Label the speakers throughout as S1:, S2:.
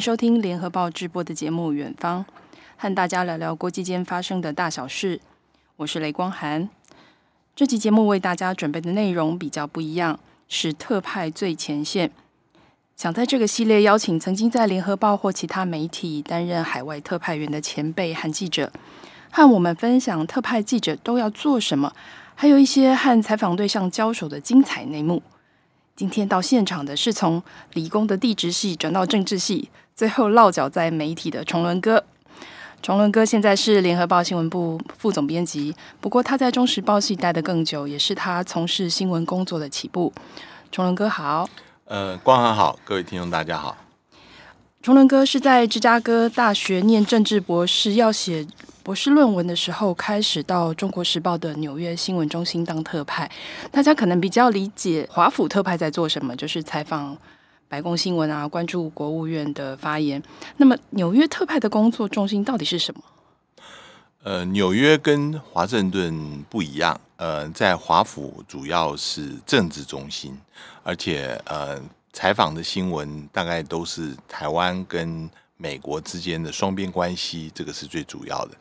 S1: 收听联合报直播的节目《远方》，和大家聊聊国际间发生的大小事。我是雷光涵。这期节目为大家准备的内容比较不一样，是特派最前线。想在这个系列邀请曾经在联合报或其他媒体担任海外特派员的前辈和记者，和我们分享特派记者都要做什么，还有一些和采访对象交手的精彩内幕。今天到现场的是从理工的地质系转到政治系，最后落脚在媒体的崇伦哥。崇伦哥现在是联合报新闻部副总编辑，不过他在中时报系待得更久，也是他从事新闻工作的起步。崇伦哥好，
S2: 呃，光涵好，各位听众大家好。
S1: 崇伦哥是在芝加哥大学念政治博士，要写。博士论文的时候，开始到《中国时报》的纽约新闻中心当特派。大家可能比较理解华府特派在做什么，就是采访白宫新闻啊，关注国务院的发言。那么纽约特派的工作重心到底是什么？
S2: 呃，纽约跟华盛顿不一样。呃，在华府主要是政治中心，而且呃，采访的新闻大概都是台湾跟美国之间的双边关系，这个是最主要的。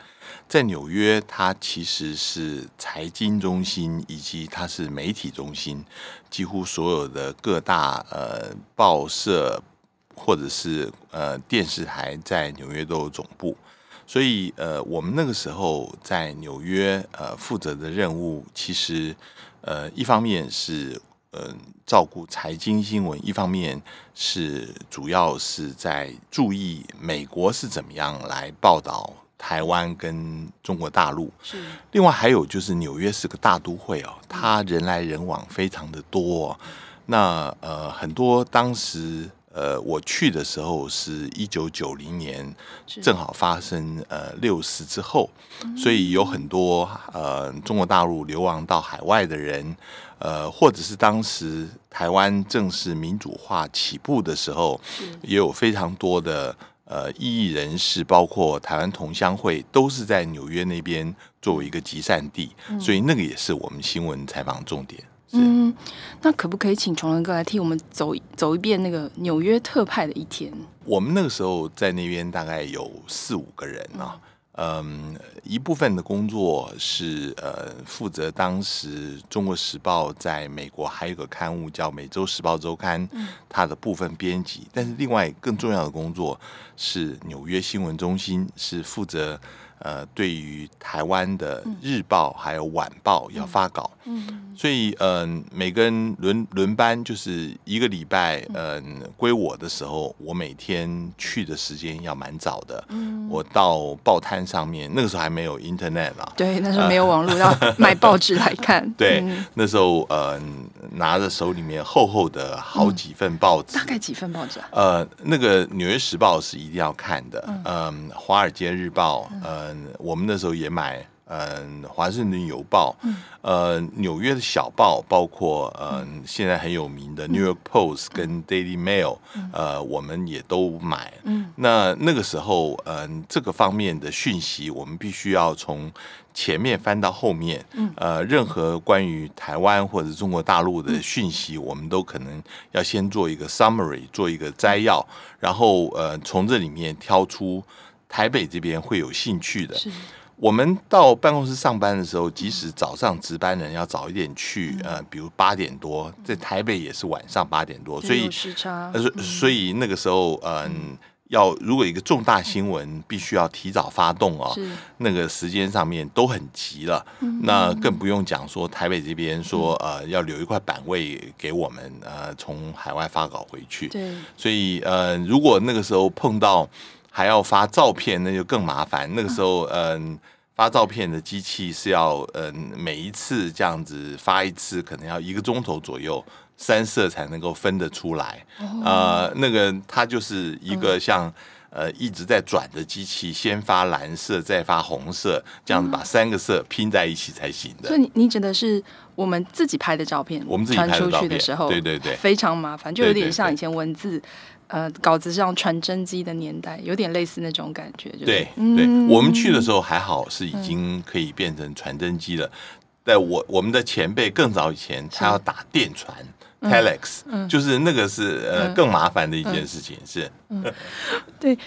S2: 在纽约，它其实是财经中心，以及它是媒体中心，几乎所有的各大呃报社或者是呃电视台在纽约都有总部。所以呃，我们那个时候在纽约呃负责的任务，其实呃一方面是。呃，照顾财经新闻，一方面是主要是在注意美国是怎么样来报道台湾跟中国大陆。是，另外还有就是纽约是个大都会哦，它人来人往非常的多哦。那呃，很多当时。呃，我去的时候是一九九零年，正好发生呃六四之后，所以有很多呃中国大陆流亡到海外的人，呃，或者是当时台湾正式民主化起步的时候，也有非常多的呃异议人士，包括台湾同乡会，都是在纽约那边作为一个集散地，所以那个也是我们新闻采访重点。
S1: 嗯，那可不可以请崇仁哥来替我们走走一遍那个纽约特派的一天？
S2: 我们那个时候在那边大概有四五个人啊，嗯，一部分的工作是呃负责当时《中国时报》在美国还有个刊物叫《美洲时报周刊》，它的部分编辑。但是另外更重要的工作是纽约新闻中心是负责。呃，对于台湾的日报还有晚报要发稿，嗯，所以嗯、呃，每个人轮轮班，就是一个礼拜，嗯、呃，归我的时候，我每天去的时间要蛮早的，嗯，我到报摊上面，那个时候还没有 Internet 啊，
S1: 对，那时候没有网络，呃、要买报纸来看，
S2: 对，嗯、那时候呃，拿着手里面厚厚的好几份报纸，
S1: 大概几份报纸啊？
S2: 呃，那个《纽约时报》是一定要看的，嗯，呃《华尔街日报》，呃。嗯，我们那时候也买，嗯，《华盛顿邮报》，嗯呃，纽约的小报，包括嗯，现在很有名的《New York Post》跟《Daily Mail》，嗯呃，我们也都买。嗯那那个时候，嗯，这个方面的讯息，我们必须要从前面翻到后面。嗯呃，任何关于台湾或者中国大陆的讯息，我们都可能要先做一个 summary，做一个摘要，然后呃，从这里面挑出。台北这边会有兴趣的，我们到办公室上班的时候，即使早上值班人要早一点去，呃，比如八点多，在台北也是晚上八点多，所以时差，所以那个时候，嗯，要如果一个重大新闻必须要提早发动哦，那个时间上面都很急了，那更不用讲说台北这边说呃要留一块板位给我们呃从海外发稿回去，对，所以呃如果那个时候碰到。还要发照片，那就更麻烦。那个时候，嗯，发照片的机器是要，嗯，每一次这样子发一次，可能要一个钟头左右，三色才能够分得出来。呃，那个它就是一个像，呃，一直在转的机器，先发蓝色，再发红色，这样子把三个色拼在一起才行的。
S1: 所以你你指的是我们自己拍的照片，
S2: 我们自己拍的照片
S1: 的时候，
S2: 对对对，
S1: 非常麻烦，就有点像以前文字。呃，稿子上传真机的年代，有点类似那种感觉。
S2: 对，对，我们去的时候还好，是已经可以变成传真机了。在我我们的前辈更早以前，他要打电传，telex，、嗯、就是那个是呃更麻烦的一件事情，嗯、是。
S1: 嗯、对，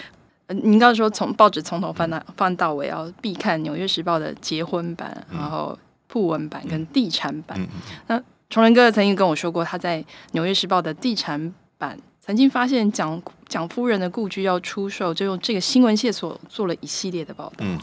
S1: 您刚刚说从报纸从头翻到翻到尾，要必看《纽约时报》的结婚版，嗯、然后铺文版跟地产版。嗯、那崇仁哥曾经跟我说过，他在《纽约时报》的地产版曾经发现蒋蒋夫人的故居要出售，就用这个新闻线索做了一系列的报道。
S2: 嗯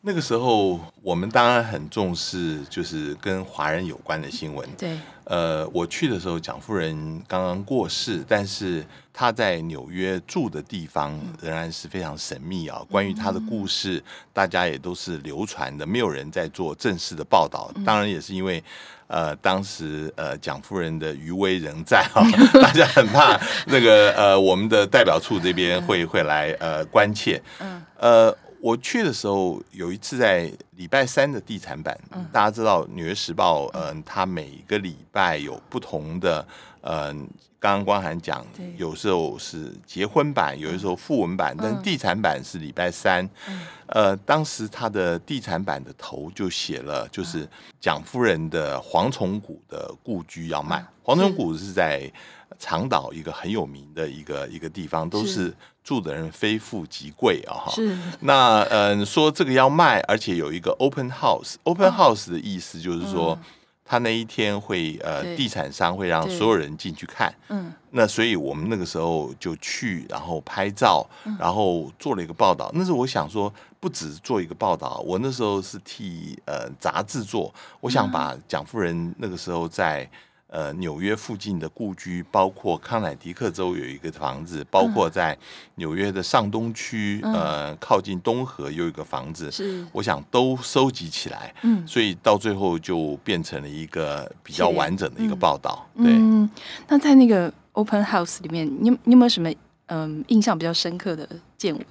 S2: 那个时候，我们当然很重视，就是跟华人有关的新闻。
S1: 对，
S2: 呃，我去的时候，蒋夫人刚刚过世，但是她在纽约住的地方仍然是非常神秘啊。关于他的故事，大家也都是流传的，没有人在做正式的报道。当然，也是因为，呃，当时呃，蒋夫人的余威仍在啊，大家很怕那个呃，我们的代表处这边会会来呃关切。嗯，呃。我去的时候，有一次在礼拜三的地产版，嗯、大家知道《纽约时报》嗯、呃，它每一个礼拜有不同的，呃，刚刚光涵讲，有时候是结婚版，有的时候訃闻版，嗯、但地产版是礼拜三。嗯、呃，当时他的地产版的头就写了，就是蒋夫人的蝗虫谷的故居要卖。蝗虫谷是在长岛一个很有名的一个一个地方，都是。住的人非富即贵啊！哈，是那嗯，说这个要卖，而且有一个 open house。open house 的意思就是说，他那一天会呃，地产商会让所有人进去看。嗯，那所以我们那个时候就去，然后拍照，然后做了一个报道。那时候我想说，不只做一个报道，我那时候是替呃杂志做，我想把蒋夫人那个时候在。呃，纽约附近的故居，包括康乃狄克州有一个房子，包括在纽约的上东区，嗯、呃，靠近东河有一个房子，是，我想都收集起来，嗯，所以到最后就变成了一个比较完整的一个报道。嗯、对、嗯，
S1: 那在那个 Open House 里面，你你有没有什么嗯、呃、印象比较深刻的见闻？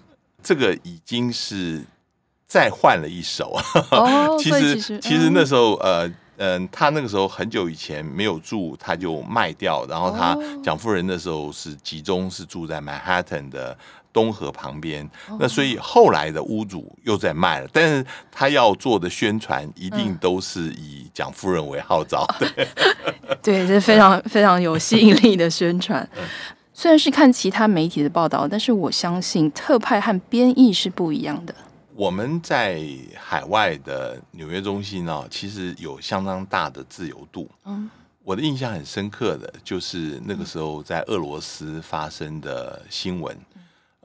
S2: 这个已经是再换了一首啊。哦，其实，其实那时候呃。嗯，他那个时候很久以前没有住，他就卖掉。然后他蒋夫人那时候是集中是住在曼哈顿的东河旁边，那所以后来的屋主又在卖了。但是他要做的宣传一定都是以蒋夫人为号召，对，
S1: 对，这是非常非常有吸引力的宣传。虽然是看其他媒体的报道，但是我相信特派和编译是不一样的。
S2: 我们在海外的纽约中心呢，其实有相当大的自由度。嗯，我的印象很深刻的就是那个时候在俄罗斯发生的新闻。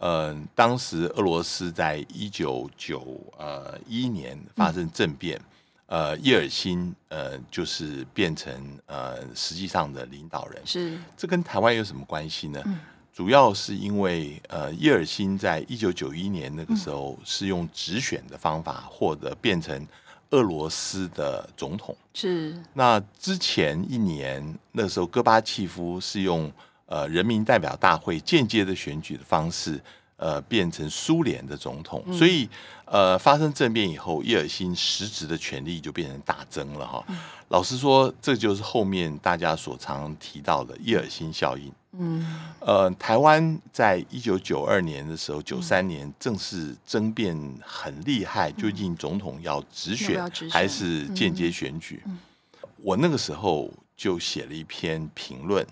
S2: 嗯，当时俄罗斯在一九九呃一年发生政变，呃，叶尔辛呃就是变成呃实际上的领导人。是，这跟台湾有什么关系呢？主要是因为，呃，叶尔辛在一九九一年那个时候是用直选的方法获得变成俄罗斯的总统。是。那之前一年，那时候戈巴契夫是用呃人民代表大会间接的选举的方式，呃，变成苏联的总统。所以，呃，发生政变以后，叶尔辛实质的权力就变成大增了哈。老实说，这就是后面大家所常提到的叶尔辛效应。嗯，呃，台湾在一九九二年的时候，九三年正式争辩很厉害，究竟总统要直选还是间接选举？我那个时候就写了一篇评论。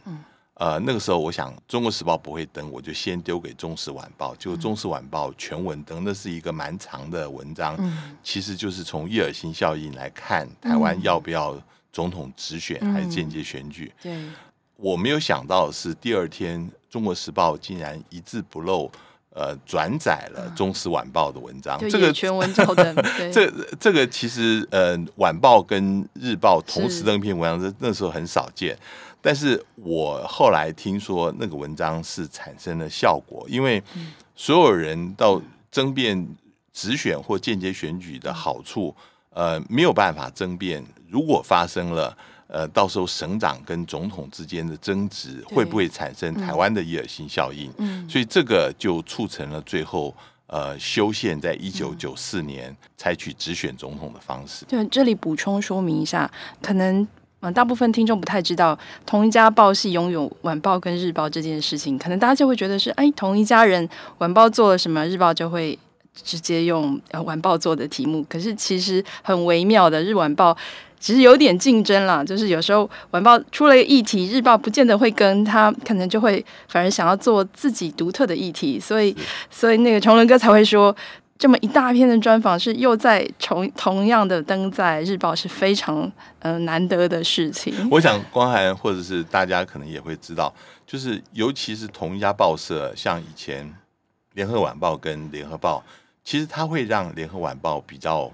S2: 呃，那个时候我想《中国时报》不会登，我就先丢给《中时晚报》，就《中时晚报》全文登，那是一个蛮长的文章，其实就是从叶尔辛效应来看台湾要不要总统直选还是间接选举。对。我没有想到是第二天，《中国时报》竟然一字不漏，呃，转载了《中时晚报》的文章。这个
S1: 全文照登。
S2: 这这个其实，呃，《晚报》跟《日报》同时登一篇文章，是那时候很少见。但是我后来听说，那个文章是产生了效果，因为所有人到争辩直选或间接选举的好处，呃，没有办法争辩。如果发生了。呃，到时候省长跟总统之间的争执会不会产生台湾的伊尔辛效应？嗯，所以这个就促成了最后呃修宪，在一九九四年采取直选总统的方式。
S1: 对，这里补充说明一下，可能呃大部分听众不太知道，同一家报系拥有晚报跟日报这件事情，可能大家就会觉得是哎，同一家人晚报做了什么，日报就会直接用晚报做的题目。可是其实很微妙的，日晚报。其实有点竞争啦，就是有时候晚报出了一个议题，日报不见得会跟他，可能就会反而想要做自己独特的议题，所以所以那个崇伦哥才会说，这么一大篇的专访是又在同同样的登在日报是非常呃难得的事情。
S2: 我想光涵或者是大家可能也会知道，就是尤其是同一家报社，像以前联合晚报跟联合报，其实它会让联合晚报比较。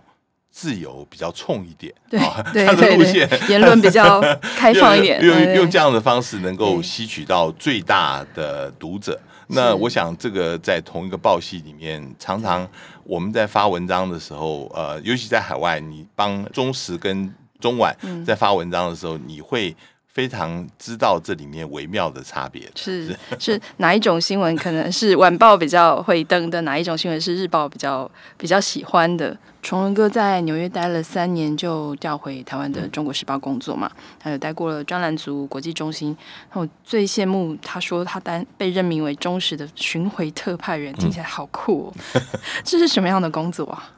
S2: 自由比较冲一点，
S1: 对，
S2: 他的路线
S1: 言论比较开放一点，
S2: 用用，用这样的方式能够吸取到最大的读者。那我想，这个在同一个报系里面，常常我们在发文章的时候，呃，尤其在海外，你帮中时跟中晚在发文章的时候，你会。非常知道这里面微妙的差别，
S1: 是是，是哪一种新闻可能是晚报比较会登的，哪一种新闻是日报比较比较喜欢的？崇文哥在纽约待了三年，就调回台湾的《中国时报》工作嘛，他有待过了专栏组、国际中心。我最羡慕他说他担被任命为忠实的巡回特派员，听起来好酷哦！嗯、这是什么样的工作啊？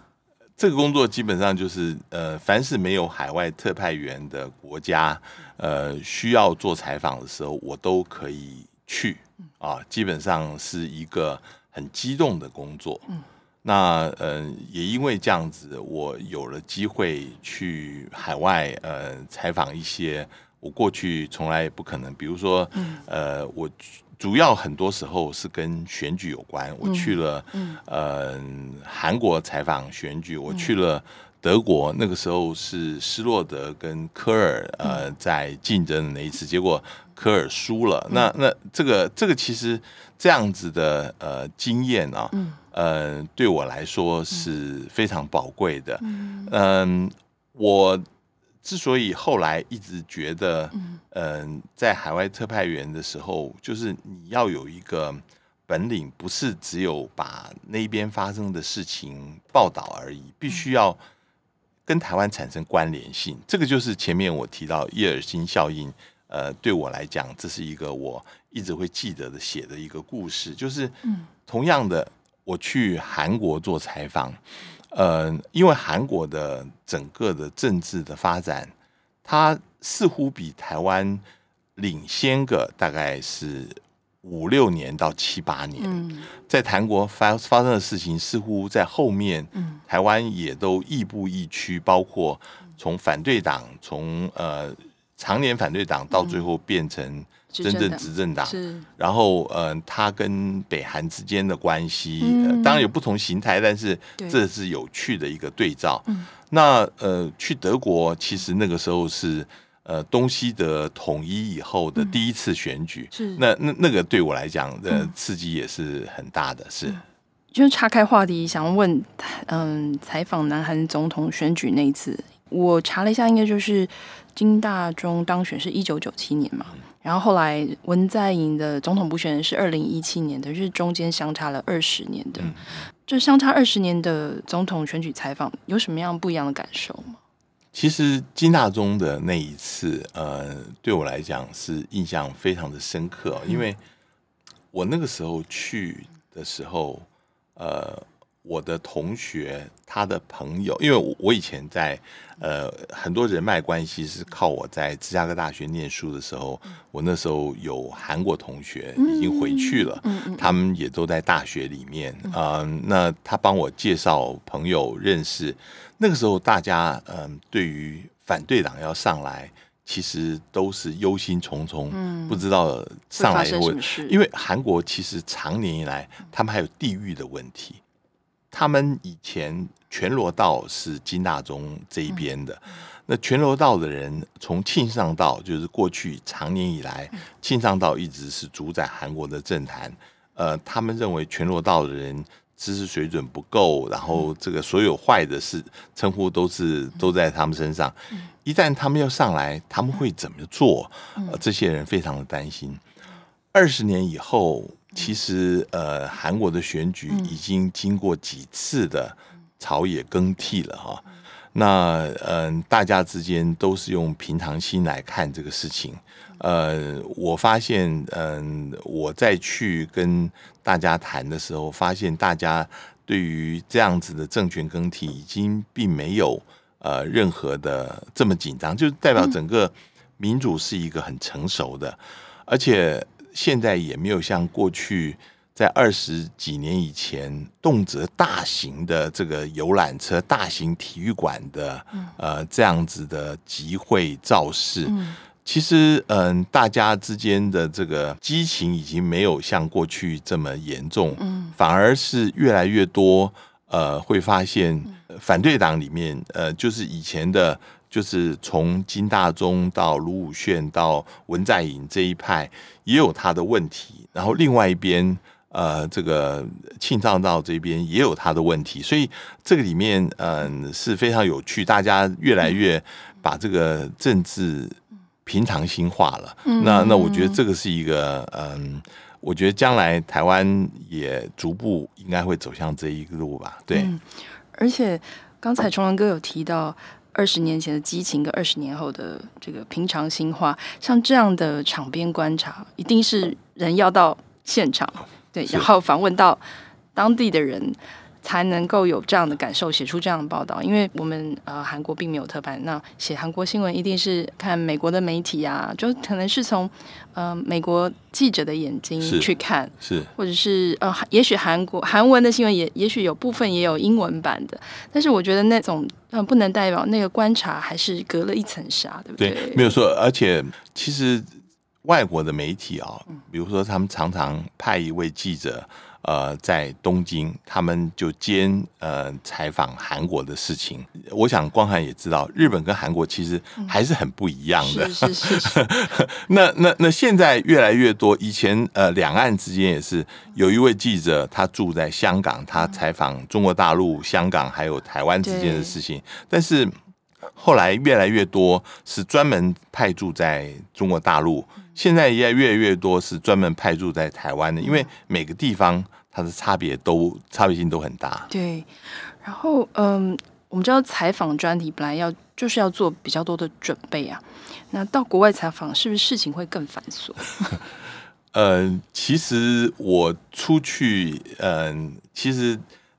S2: 这个工作基本上就是呃，凡是没有海外特派员的国家。呃，需要做采访的时候，我都可以去啊。基本上是一个很激动的工作。嗯，那呃，也因为这样子，我有了机会去海外呃采访一些我过去从来不可能，比如说，呃，我主要很多时候是跟选举有关。我去了，呃，韩国采访选举，我去了。德国那个时候是施洛德跟科尔呃在竞争的那一次，结果科尔输了。那那这个这个其实这样子的呃经验啊，呃对我来说是非常宝贵的。嗯，我之所以后来一直觉得，嗯，在海外特派员的时候，就是你要有一个本领，不是只有把那边发生的事情报道而已，必须要。跟台湾产生关联性，这个就是前面我提到叶尔辛效应。呃，对我来讲，这是一个我一直会记得的写的一个故事。就是，同样的，我去韩国做采访，呃，因为韩国的整个的政治的发展，它似乎比台湾领先个大概是。五六年到七八年，嗯、在韩国发发生的事情，似乎在后面，嗯、台湾也都亦步亦趋。包括从反对党，从呃常年反对党，到最后变成真正执政党。嗯、然后，呃，他跟北韩之间的关系，当然有不同形态，但是这是有趣的一个对照。嗯、那呃，去德国，其实那个时候是。呃，东西的统一以后的第一次选举，嗯、是。那那那个对我来讲的刺激也是很大的，是。
S1: 就岔开话题，想问，嗯，采访南韩总统选举那一次，我查了一下，应该就是金大中当选是一九九七年嘛，嗯、然后后来文在寅的总统补选人是二零一七年的，就是中间相差了二十年的，嗯、就相差二十年的总统选举采访，有什么样不一样的感受吗？
S2: 其实金大中的那一次，呃，对我来讲是印象非常的深刻，因为我那个时候去的时候，呃，我的同学他的朋友，因为我我以前在呃很多人脉关系是靠我在芝加哥大学念书的时候，我那时候有韩国同学已经回去了，他们也都在大学里面啊，呃，那他帮我介绍朋友认识。那个时候，大家嗯，对于反对党要上来，其实都是忧心忡忡，嗯，不知道上来以后，因为韩国其实长年以来，他们还有地域的问题。他们以前全罗道是金大中这一边的，那全罗道的人从庆尚道，就是过去长年以来，庆尚道一直是主宰韩国的政坛。呃，他们认为全罗道的人。知识水准不够，然后这个所有坏的事称呼都是都在他们身上。一旦他们要上来，他们会怎么做？呃，这些人非常的担心。二十年以后，其实呃，韩国的选举已经经过几次的朝野更替了哈。那嗯、呃，大家之间都是用平常心来看这个事情。呃，我发现，嗯、呃，我再去跟大家谈的时候，发现大家对于这样子的政权更替已经并没有呃任何的这么紧张，就代表整个民主是一个很成熟的，而且现在也没有像过去。在二十几年以前，动辄大型的这个游览车、大型体育馆的呃这样子的集会造势，其实嗯，大家之间的这个激情已经没有像过去这么严重，反而是越来越多呃，会发现反对党里面呃，就是以前的，就是从金大中到卢武铉到文在寅这一派也有他的问题，然后另外一边。呃，这个庆藏道这边也有他的问题，所以这个里面嗯、呃、是非常有趣，大家越来越把这个政治平常心化了。嗯、那那我觉得这个是一个嗯、呃，我觉得将来台湾也逐步应该会走向这一个路吧。对，
S1: 嗯、而且刚才崇文哥有提到二十年前的激情跟二十年后的这个平常心化，像这样的场边观察，一定是人要到现场。对，然后访问到当地的人，才能够有这样的感受，写出这样的报道。因为我们呃韩国并没有特派，那写韩国新闻一定是看美国的媒体啊，就可能是从呃美国记者的眼睛去看，
S2: 是，是
S1: 或者是呃也许韩国韩文的新闻也也许有部分也有英文版的，但是我觉得那种嗯不能代表那个观察还是隔了一层纱，对不对？
S2: 对，没有错，而且其实。外国的媒体啊，比如说他们常常派一位记者，呃，在东京，他们就兼呃采访韩国的事情。我想光涵也知道，日本跟韩国其实还是很不一样的。
S1: 是是是是。
S2: 那那那现在越来越多，以前呃两岸之间也是有一位记者，他住在香港，他采访中国大陆、香港还有台湾之间的事情，但是。后来越来越多是专门派驻在中国大陆，现在也越来越多是专门派驻在台湾的，因为每个地方它的差别都差别性都很大。
S1: 对，然后嗯，我们知道采访专题本来要就是要做比较多的准备啊，那到国外采访是不是事情会更繁琐？
S2: 呃，其实我出去，嗯、呃，其实，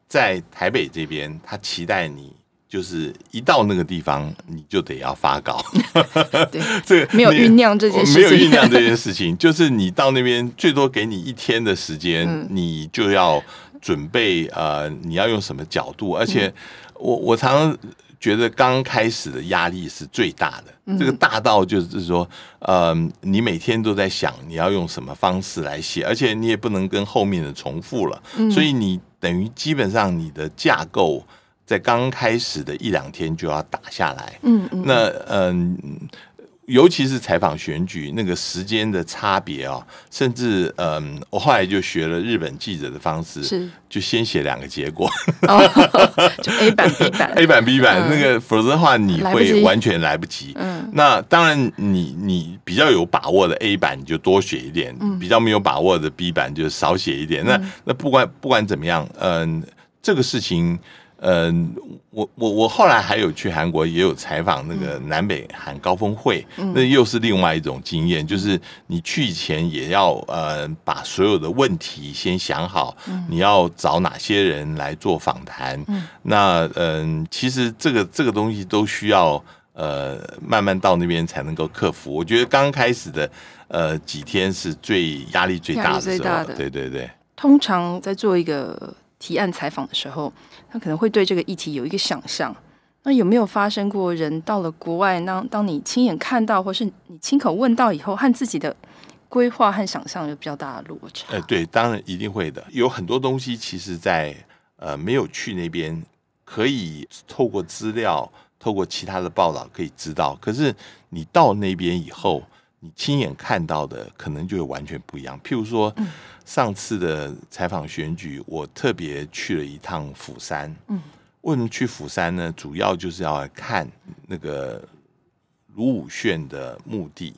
S2: 在台北这边，他期待你。就是一到那个地方，你就得要发稿。
S1: 对，这个没有酝酿这件事情，
S2: 没有酝酿这件事情，就是你到那边最多给你一天的时间，嗯、你就要准备呃，你要用什么角度？而且我我常常觉得刚开始的压力是最大的，嗯、这个大到就是说，呃，你每天都在想你要用什么方式来写，而且你也不能跟后面的重复了，嗯、所以你等于基本上你的架构。在刚开始的一两天就要打下来，嗯嗯，那嗯，尤其是采访选举那个时间的差别啊，甚至嗯，我后来就学了日本记者的方式，是。就先写两个结果，
S1: 就 A 版 B 版，
S2: A 版 B 版那个，否则的话你会完全来不及。嗯，那当然你你比较有把握的 A 版你就多写一点，比较没有把握的 B 版就少写一点。那那不管不管怎么样，嗯，这个事情。嗯，我我我后来还有去韩国，也有采访那个南北韩高峰会，嗯、那又是另外一种经验，就是你去前也要呃把所有的问题先想好，嗯、你要找哪些人来做访谈，嗯、那嗯，其实这个这个东西都需要呃慢慢到那边才能够克服。我觉得刚开始的呃几天是最压力最大的时候，对对对。
S1: 通常在做一个提案采访的时候。他可能会对这个议题有一个想象，那有没有发生过人到了国外，当当你亲眼看到，或是你亲口问到以后，和自己的规划和想象有比较大的落差？
S2: 哎，对，当然一定会的。有很多东西，其实在呃没有去那边，可以透过资料、透过其他的报道可以知道。可是你到那边以后，你亲眼看到的可能就会完全不一样。譬如说。嗯上次的采访选举，我特别去了一趟釜山。嗯，为什么去釜山呢？主要就是要来看那个卢武铉的墓地。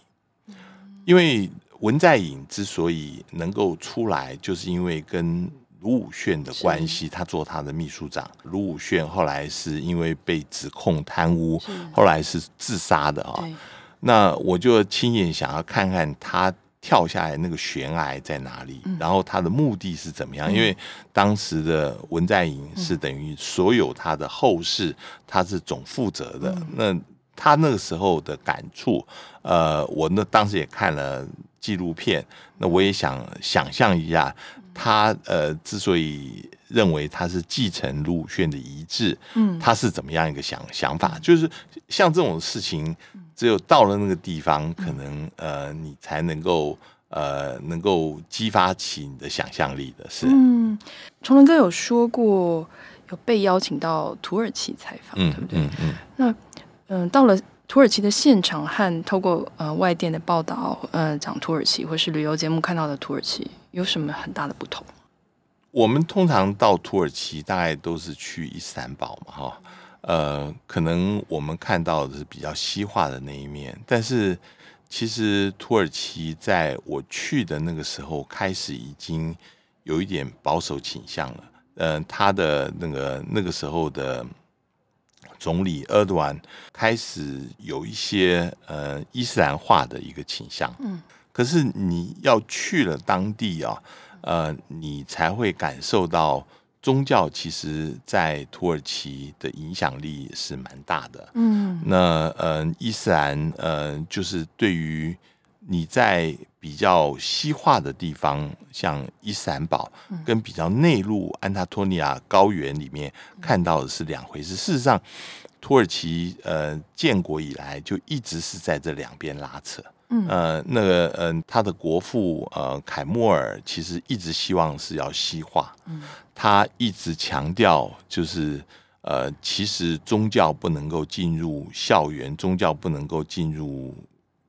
S2: 因为文在寅之所以能够出来，就是因为跟卢武铉的关系，他做他的秘书长。卢武铉后来是因为被指控贪污，是后来是自杀的啊。对那我就亲眼想要看看他。跳下来那个悬崖在哪里，然后他的目的是怎么样？因为当时的文在寅是等于所有他的后事，他是总负责的。那他那个时候的感触，呃，我那当时也看了纪录片，那我也想想象一下，他呃之所以认为他是继承卢武鉉的遗志，嗯，他是怎么样一个想想法？就是像这种事情。只有到了那个地方，可能呃，你才能够呃，能够激发起你的想象力的是。嗯，
S1: 崇伦哥有说过，有被邀请到土耳其采访，嗯、对不对？嗯嗯。那嗯、呃，到了土耳其的现场和透过呃外电的报道，呃，讲土耳其或是旅游节目看到的土耳其有什么很大的不同？
S2: 我们通常到土耳其，大概都是去伊斯坦堡嘛，哈。呃，可能我们看到的是比较西化的那一面，但是其实土耳其在我去的那个时候开始已经有一点保守倾向了。嗯、呃，他的那个那个时候的总理厄多安开始有一些呃伊斯兰化的一个倾向。嗯，可是你要去了当地啊，呃，你才会感受到。宗教其实，在土耳其的影响力是蛮大的。嗯，那呃，伊斯兰呃，就是对于你在比较西化的地方，像伊斯坦堡，跟比较内陆安塔托尼亚高原里面看到的是两回事。事实上，土耳其呃建国以来就一直是在这两边拉扯。嗯，呃，那个，嗯、呃，他的国父呃凯末尔其实一直希望是要西化。嗯。他一直强调，就是呃，其实宗教不能够进入校园，宗教不能够进入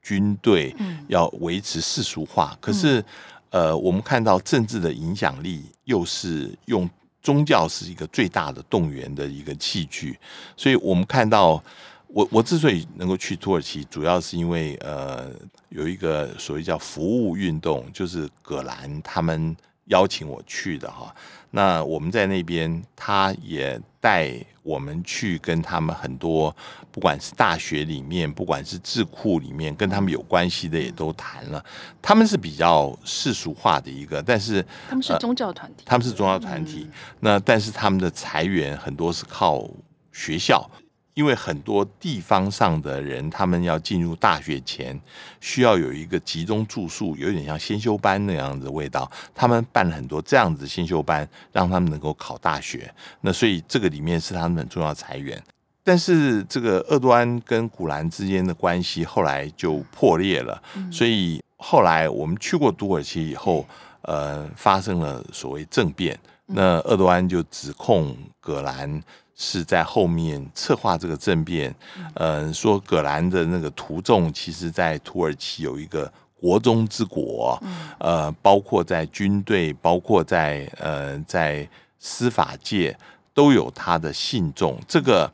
S2: 军队，嗯要维持世俗化。可是，呃，我们看到政治的影响力又是用宗教是一个最大的动员的一个器具。所以我们看到，我我之所以能够去土耳其，主要是因为呃，有一个所谓叫服务运动，就是葛兰他们邀请我去的哈。那我们在那边，他也带我们去跟他们很多，不管是大学里面，不管是智库里面，跟他们有关系的也都谈了。他们是比较世俗化的一个，但是
S1: 他们是宗教团体，
S2: 他们是宗教团体。那但是他们的财源很多是靠学校。因为很多地方上的人，他们要进入大学前，需要有一个集中住宿，有点像先修班那样子的味道。他们办了很多这样子的先修班，让他们能够考大学。那所以这个里面是他们很重要的财源。但是这个厄多安跟古兰之间的关系后来就破裂了。所以后来我们去过土耳其以后，呃，发生了所谓政变。那厄多安就指控葛兰。是在后面策划这个政变，嗯，说葛兰的那个徒众，其实在土耳其有一个国中之国，呃，包括在军队，包括在呃在司法界都有他的信众。这个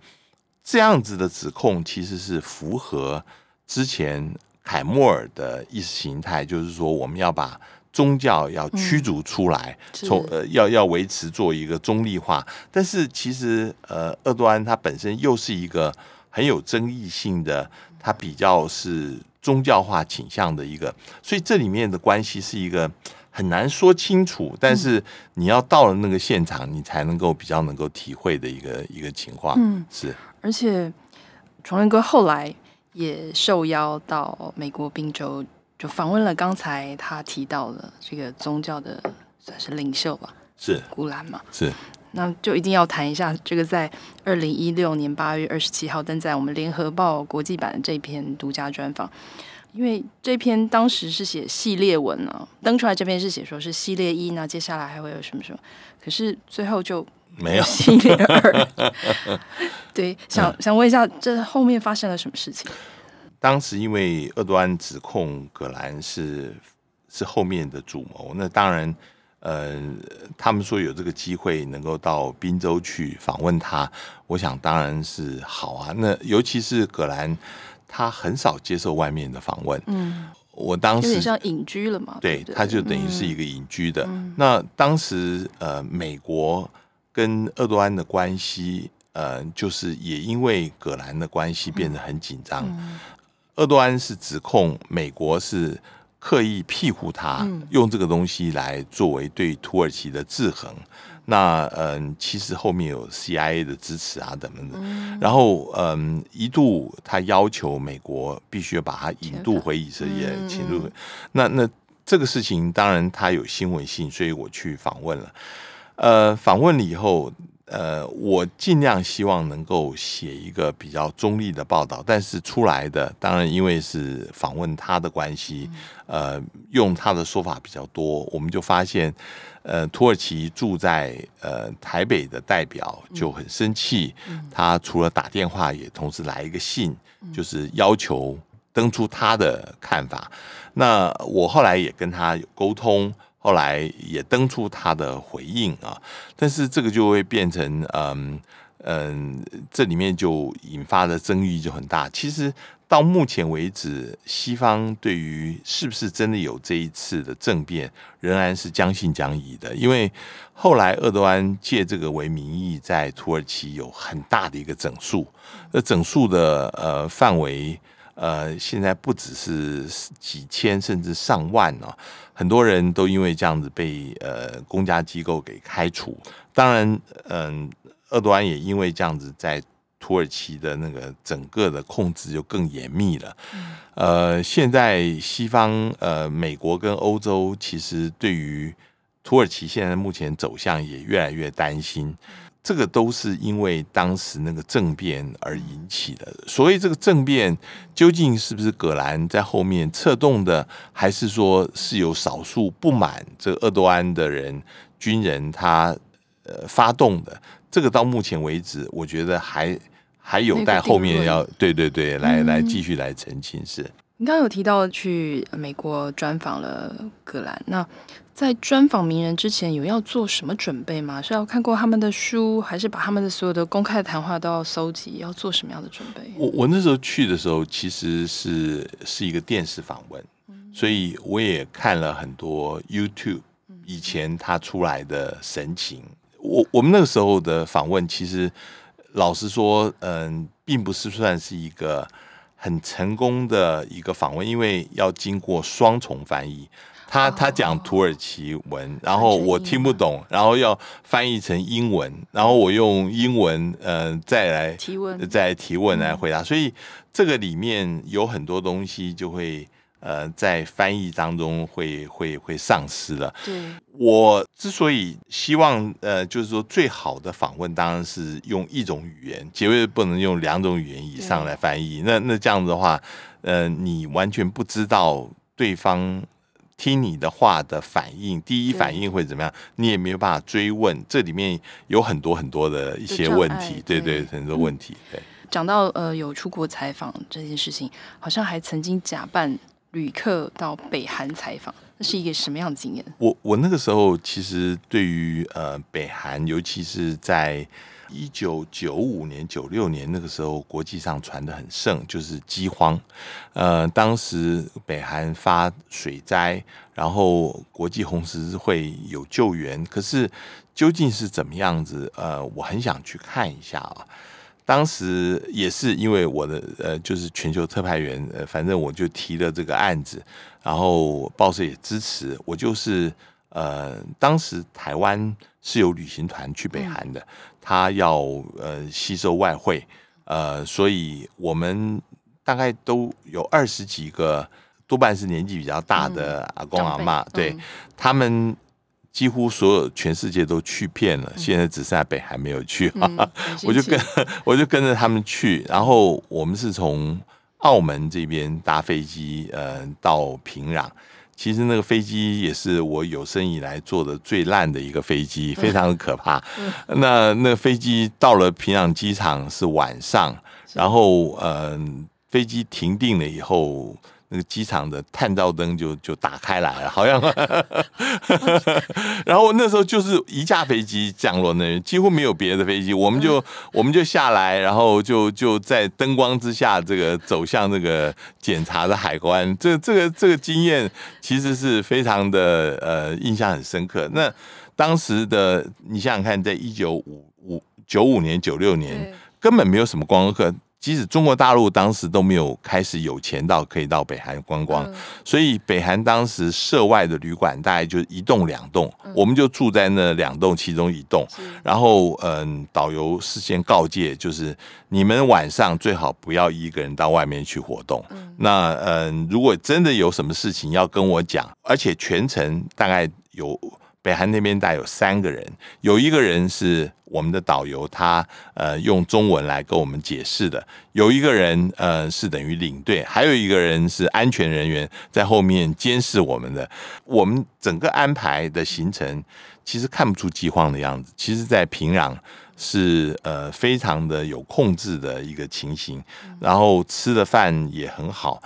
S2: 这样子的指控，其实是符合之前凯末尔的意识形态，就是说我们要把。宗教要驱逐出来，从、嗯、呃要要维持做一个中立化，但是其实呃，厄多安他本身又是一个很有争议性的，他比较是宗教化倾向的一个，所以这里面的关系是一个很难说清楚，但是你要到了那个现场，你才能够比较能够体会的一个一个情况。嗯，是。
S1: 而且崇仁哥后来也受邀到美国宾州。就访问了刚才他提到的这个宗教的算是领袖吧，
S2: 是
S1: 古兰嘛？
S2: 是，
S1: 那就一定要谈一下这个在二零一六年八月二十七号登在我们联合报国际版的这篇独家专访，因为这篇当时是写系列文啊，登出来这篇是写说是系列一，那接下来还会有什么什么，可是最后就没有系列二。对，想想问一下，这后面发生了什么事情？
S2: 当时因为厄多安指控葛兰是是后面的主谋，那当然，呃，他们说有这个机会能够到滨州去访问他，我想当然是好啊。那尤其是葛兰，他很少接受外面的访问。嗯，我当时有点
S1: 像隐居了嘛，
S2: 对，他就等于是一个隐居的。嗯、那当时呃，美国跟厄多安的关系，呃，就是也因为葛兰的关系变得很紧张。嗯嗯厄多安是指控美国是刻意庇护他，
S1: 嗯、
S2: 用这个东西来作为对土耳其的制衡。那嗯，其实后面有 CIA 的支持啊，等等的。
S1: 嗯、
S2: 然后嗯，一度他要求美国必须要把他引渡回以色列，请入。那那这个事情当然他有新闻性，所以我去访问了。呃，访问了以后。呃，我尽量希望能够写一个比较中立的报道，但是出来的当然因为是访问他的关系，呃，用他的说法比较多，我们就发现，呃，土耳其住在呃台北的代表就很生气，他除了打电话，也同时来一个信，就是要求登出他的看法。那我后来也跟他有沟通。后来也登出他的回应啊，但是这个就会变成嗯嗯，这里面就引发的争议就很大。其实到目前为止，西方对于是不是真的有这一次的政变，仍然是将信将疑的。因为后来鄂多安借这个为名义，在土耳其有很大的一个整肃，那整肃的呃范围。呃，现在不只是几千，甚至上万啊，很多人都因为这样子被呃公家机构给开除。当然，嗯，厄多安也因为这样子，在土耳其的那个整个的控制就更严密了。呃，现在西方呃美国跟欧洲其实对于土耳其现在目前走向也越来越担心。这个都是因为当时那个政变而引起的。所以这个政变究竟是不是葛兰在后面策动的，还是说是有少数不满这个鄂多安的人军人他呃发动的？这个到目前为止，我觉得还还有待后面要对对对来来继续来澄清。是。
S1: 你刚刚有提到去美国专访了葛兰，那在专访名人之前有要做什么准备吗？是要看过他们的书，还是把他们的所有的公开的谈话都要搜集？要做什么样的准备？
S2: 我我那时候去的时候，其实是是一个电视访问，所以我也看了很多 YouTube 以前他出来的神情。我我们那个时候的访问，其实老实说，嗯，并不是算是一个。很成功的一个访问，因为要经过双重翻译，他他讲土耳其文，然后我听不懂，然后要翻译成英文，然后我用英文呃再来
S1: 提问，
S2: 再提问来回答，所以这个里面有很多东西就会。呃，在翻译当中会会会丧失了。
S1: 对，
S2: 我之所以希望呃，就是说最好的访问当然是用一种语言，绝对不能用两种语言以上来翻译。那那这样子的话，呃，你完全不知道对方听你的话的反应，第一反应会怎么样，你也没有办法追问。这里面有很多很多的一些问题，对对，很多问题。对，
S1: 讲到呃有出国采访这件事情，好像还曾经假扮。旅客到北韩采访，那是一个什么样的经验？
S2: 我我那个时候其实对于呃北韩，尤其是在一九九五年、九六年那个时候，国际上传的很盛，就是饥荒。呃，当时北韩发水灾，然后国际红十字会有救援，可是究竟是怎么样子？呃，我很想去看一下啊。当时也是因为我的呃，就是全球特派员，呃，反正我就提了这个案子，然后报社也支持。我就是呃，当时台湾是有旅行团去北韩的，他要呃吸收外汇，呃，所以我们大概都有二十几个，多半是年纪比较大的阿公阿嬷，对他们。几乎所有全世界都去遍了，现在只剩下北韩没有去。嗯、我就跟 我就跟着他们去，然后我们是从澳门这边搭飞机，呃，到平壤。其实那个飞机也是我有生以来坐的最烂的一个飞机，非常的可怕。嗯、那那个飞机到了平壤机场是晚上，然后呃，飞机停定了以后。那个机场的探照灯就就打开来了，好像，然后那时候就是一架飞机降落那边，几乎没有别的飞机，我们就我们就下来，然后就就在灯光之下，这个走向这个检查的海关，这这个这个经验其实是非常的呃印象很深刻。那当时的你想想看，在一九五五九五年九六年，根本没有什么观光客。即使中国大陆当时都没有开始有钱到可以到北韩观光，所以北韩当时涉外的旅馆大概就一栋两栋，我们就住在那两栋其中一栋。然后，嗯，导游事先告诫，就是你们晚上最好不要一个人到外面去活动。那，嗯，如果真的有什么事情要跟我讲，而且全程大概有。北韩那边大概有三个人，有一个人是我们的导游，他呃用中文来跟我们解释的；有一个人呃是等于领队，还有一个人是安全人员在后面监视我们的。我们整个安排的行程其实看不出饥荒的样子，其实在平壤是呃非常的有控制的一个情形，然后吃的饭也很好。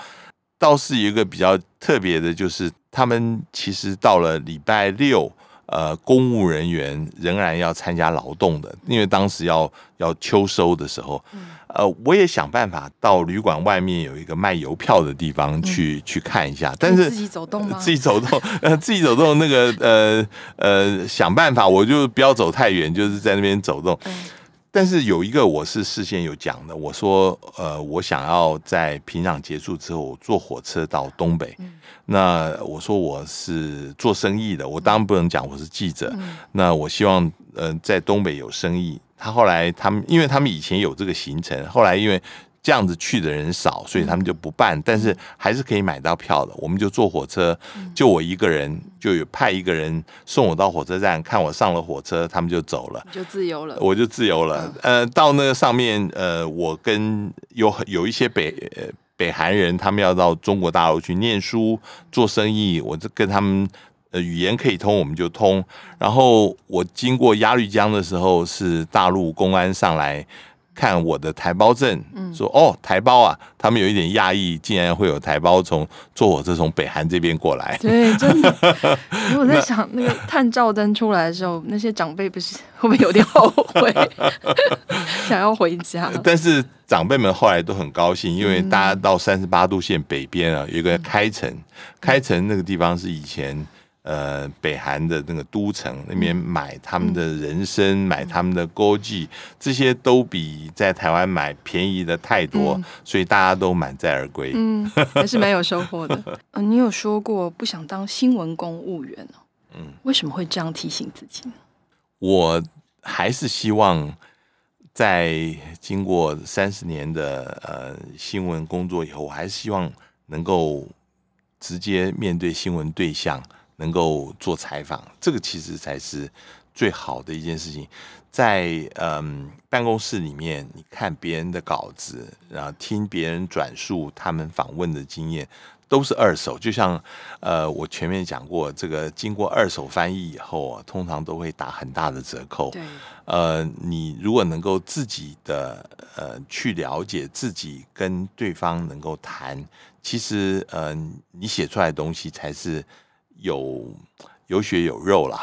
S2: 倒是一个比较特别的，就是他们其实到了礼拜六。呃，公务人员仍然要参加劳动的，因为当时要要秋收的时候，呃，我也想办法到旅馆外面有一个卖邮票的地方去、嗯、去看一下，但是
S1: 自己走动吗？
S2: 自己走动，呃，自己走动那个呃呃，想办法，我就不要走太远，就是在那边走动。嗯但是有一个我是事先有讲的，我说呃，我想要在平壤结束之后坐火车到东北。嗯、那我说我是做生意的，我当然不能讲我是记者。嗯、那我希望呃在东北有生意。他后来他们因为他们以前有这个行程，后来因为。这样子去的人少，所以他们就不办，但是还是可以买到票的。我们就坐火车，就我一个人，就有派一个人送我到火车站，看我上了火车，他们就走了，
S1: 就自由了，
S2: 我就自由了。呃，到那个上面，呃，我跟有有一些北北韩人，他们要到中国大陆去念书、做生意，我就跟他们呃语言可以通，我们就通。然后我经过鸭绿江的时候，是大陆公安上来。看我的台胞证，说哦，台胞啊，他们有一点讶异，竟然会有台胞从坐火车从北韩这边过来。
S1: 对，真的。我在想，那个探照灯出来的时候，那些长辈不是会不会有点后悔，想要回家？
S2: 但是长辈们后来都很高兴，因为大家到三十八度线北边啊，有一个开城，开城那个地方是以前。呃，北韩的那个都城那边买他们的人参，嗯、买他们的枸杞，这些都比在台湾买便宜的太多，嗯、所以大家都满载而归。
S1: 嗯，还是蛮有收获的。嗯、呃，你有说过不想当新闻公务员，嗯，为什么会这样提醒自己呢？
S2: 我还是希望在经过三十年的呃新闻工作以后，我还是希望能够直接面对新闻对象。能够做采访，这个其实才是最好的一件事情。在嗯办公室里面，你看别人的稿子，然后听别人转述他们访问的经验，都是二手。就像呃我前面讲过，这个经过二手翻译以后啊，通常都会打很大的折扣。对。呃，你如果能够自己的呃去了解自己，跟对方能够谈，其实嗯、呃，你写出来的东西才是。有有血有肉了，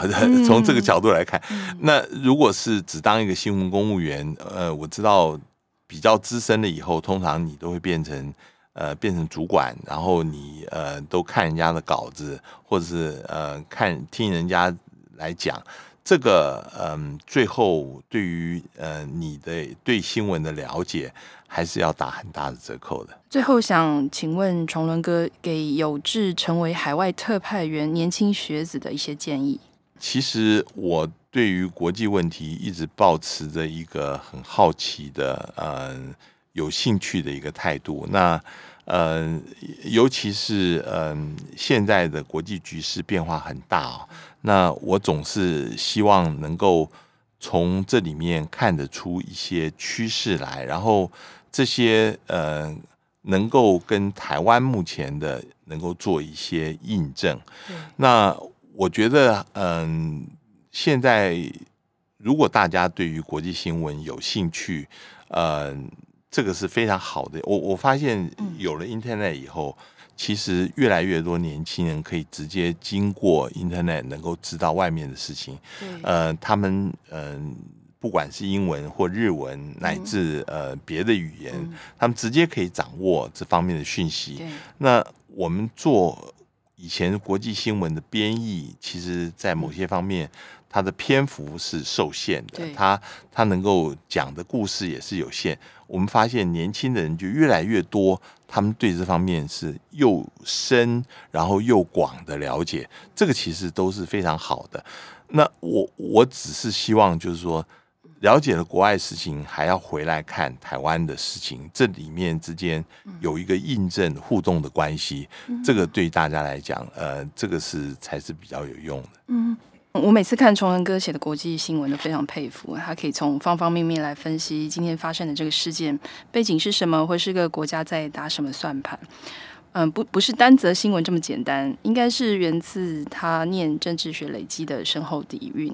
S2: 从这个角度来看，嗯、那如果是只当一个新闻公务员，呃，我知道比较资深了以后，通常你都会变成呃变成主管，然后你呃都看人家的稿子，或者是呃看听人家来讲，这个嗯、呃，最后对于呃你的对新闻的了解。还是要打很大的折扣的。
S1: 最后想请问崇伦哥，给有志成为海外特派员年轻学子的一些建议。
S2: 其实我对于国际问题一直抱持着一个很好奇的、嗯、呃，有兴趣的一个态度。那呃，尤其是嗯、呃，现在的国际局势变化很大哦，那我总是希望能够从这里面看得出一些趋势来，然后。这些呃，能够跟台湾目前的能够做一些印证。那我觉得，嗯、呃，现在如果大家对于国际新闻有兴趣，呃，这个是非常好的。我我发现有了 Internet 以后，嗯、其实越来越多年轻人可以直接经过 Internet 能够知道外面的事情。对呃，他们嗯。呃不管是英文或日文，乃至呃别的语言，嗯、他们直接可以掌握这方面的讯息。那我们做以前国际新闻的编译，其实在某些方面，它的篇幅是受限的，它它能够讲的故事也是有限。我们发现年轻的人就越来越多，他们对这方面是又深然后又广的了解，这个其实都是非常好的。那我我只是希望就是说，了解了国外事情，还要回来看台湾的事情，这里面之间有一个印证互动的关系，这个对大家来讲，呃，这个是才是比较有用的。
S1: 嗯。我每次看崇文哥写的国际新闻都非常佩服，他可以从方方面面来分析今天发生的这个事件背景是什么，或是个国家在打什么算盘。嗯，不，不是单则新闻这么简单，应该是源自他念政治学累积的深厚底蕴。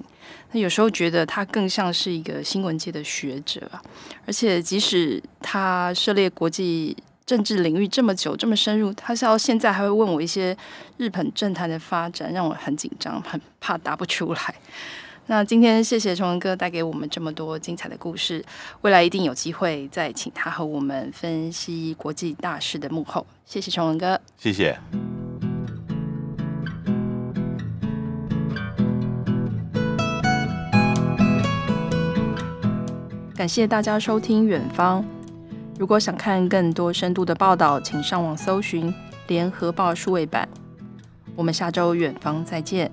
S1: 那有时候觉得他更像是一个新闻界的学者，而且即使他涉猎国际。政治领域这么久，这么深入，他是到现在还会问我一些日本政坛的发展，让我很紧张，很怕答不出来。那今天谢谢崇文哥带给我们这么多精彩的故事，未来一定有机会再请他和我们分析国际大事的幕后。谢谢崇文哥，
S2: 谢谢。
S1: 感谢大家收听远方。如果想看更多深度的报道，请上网搜寻《联合报数位版》。我们下周远方再见。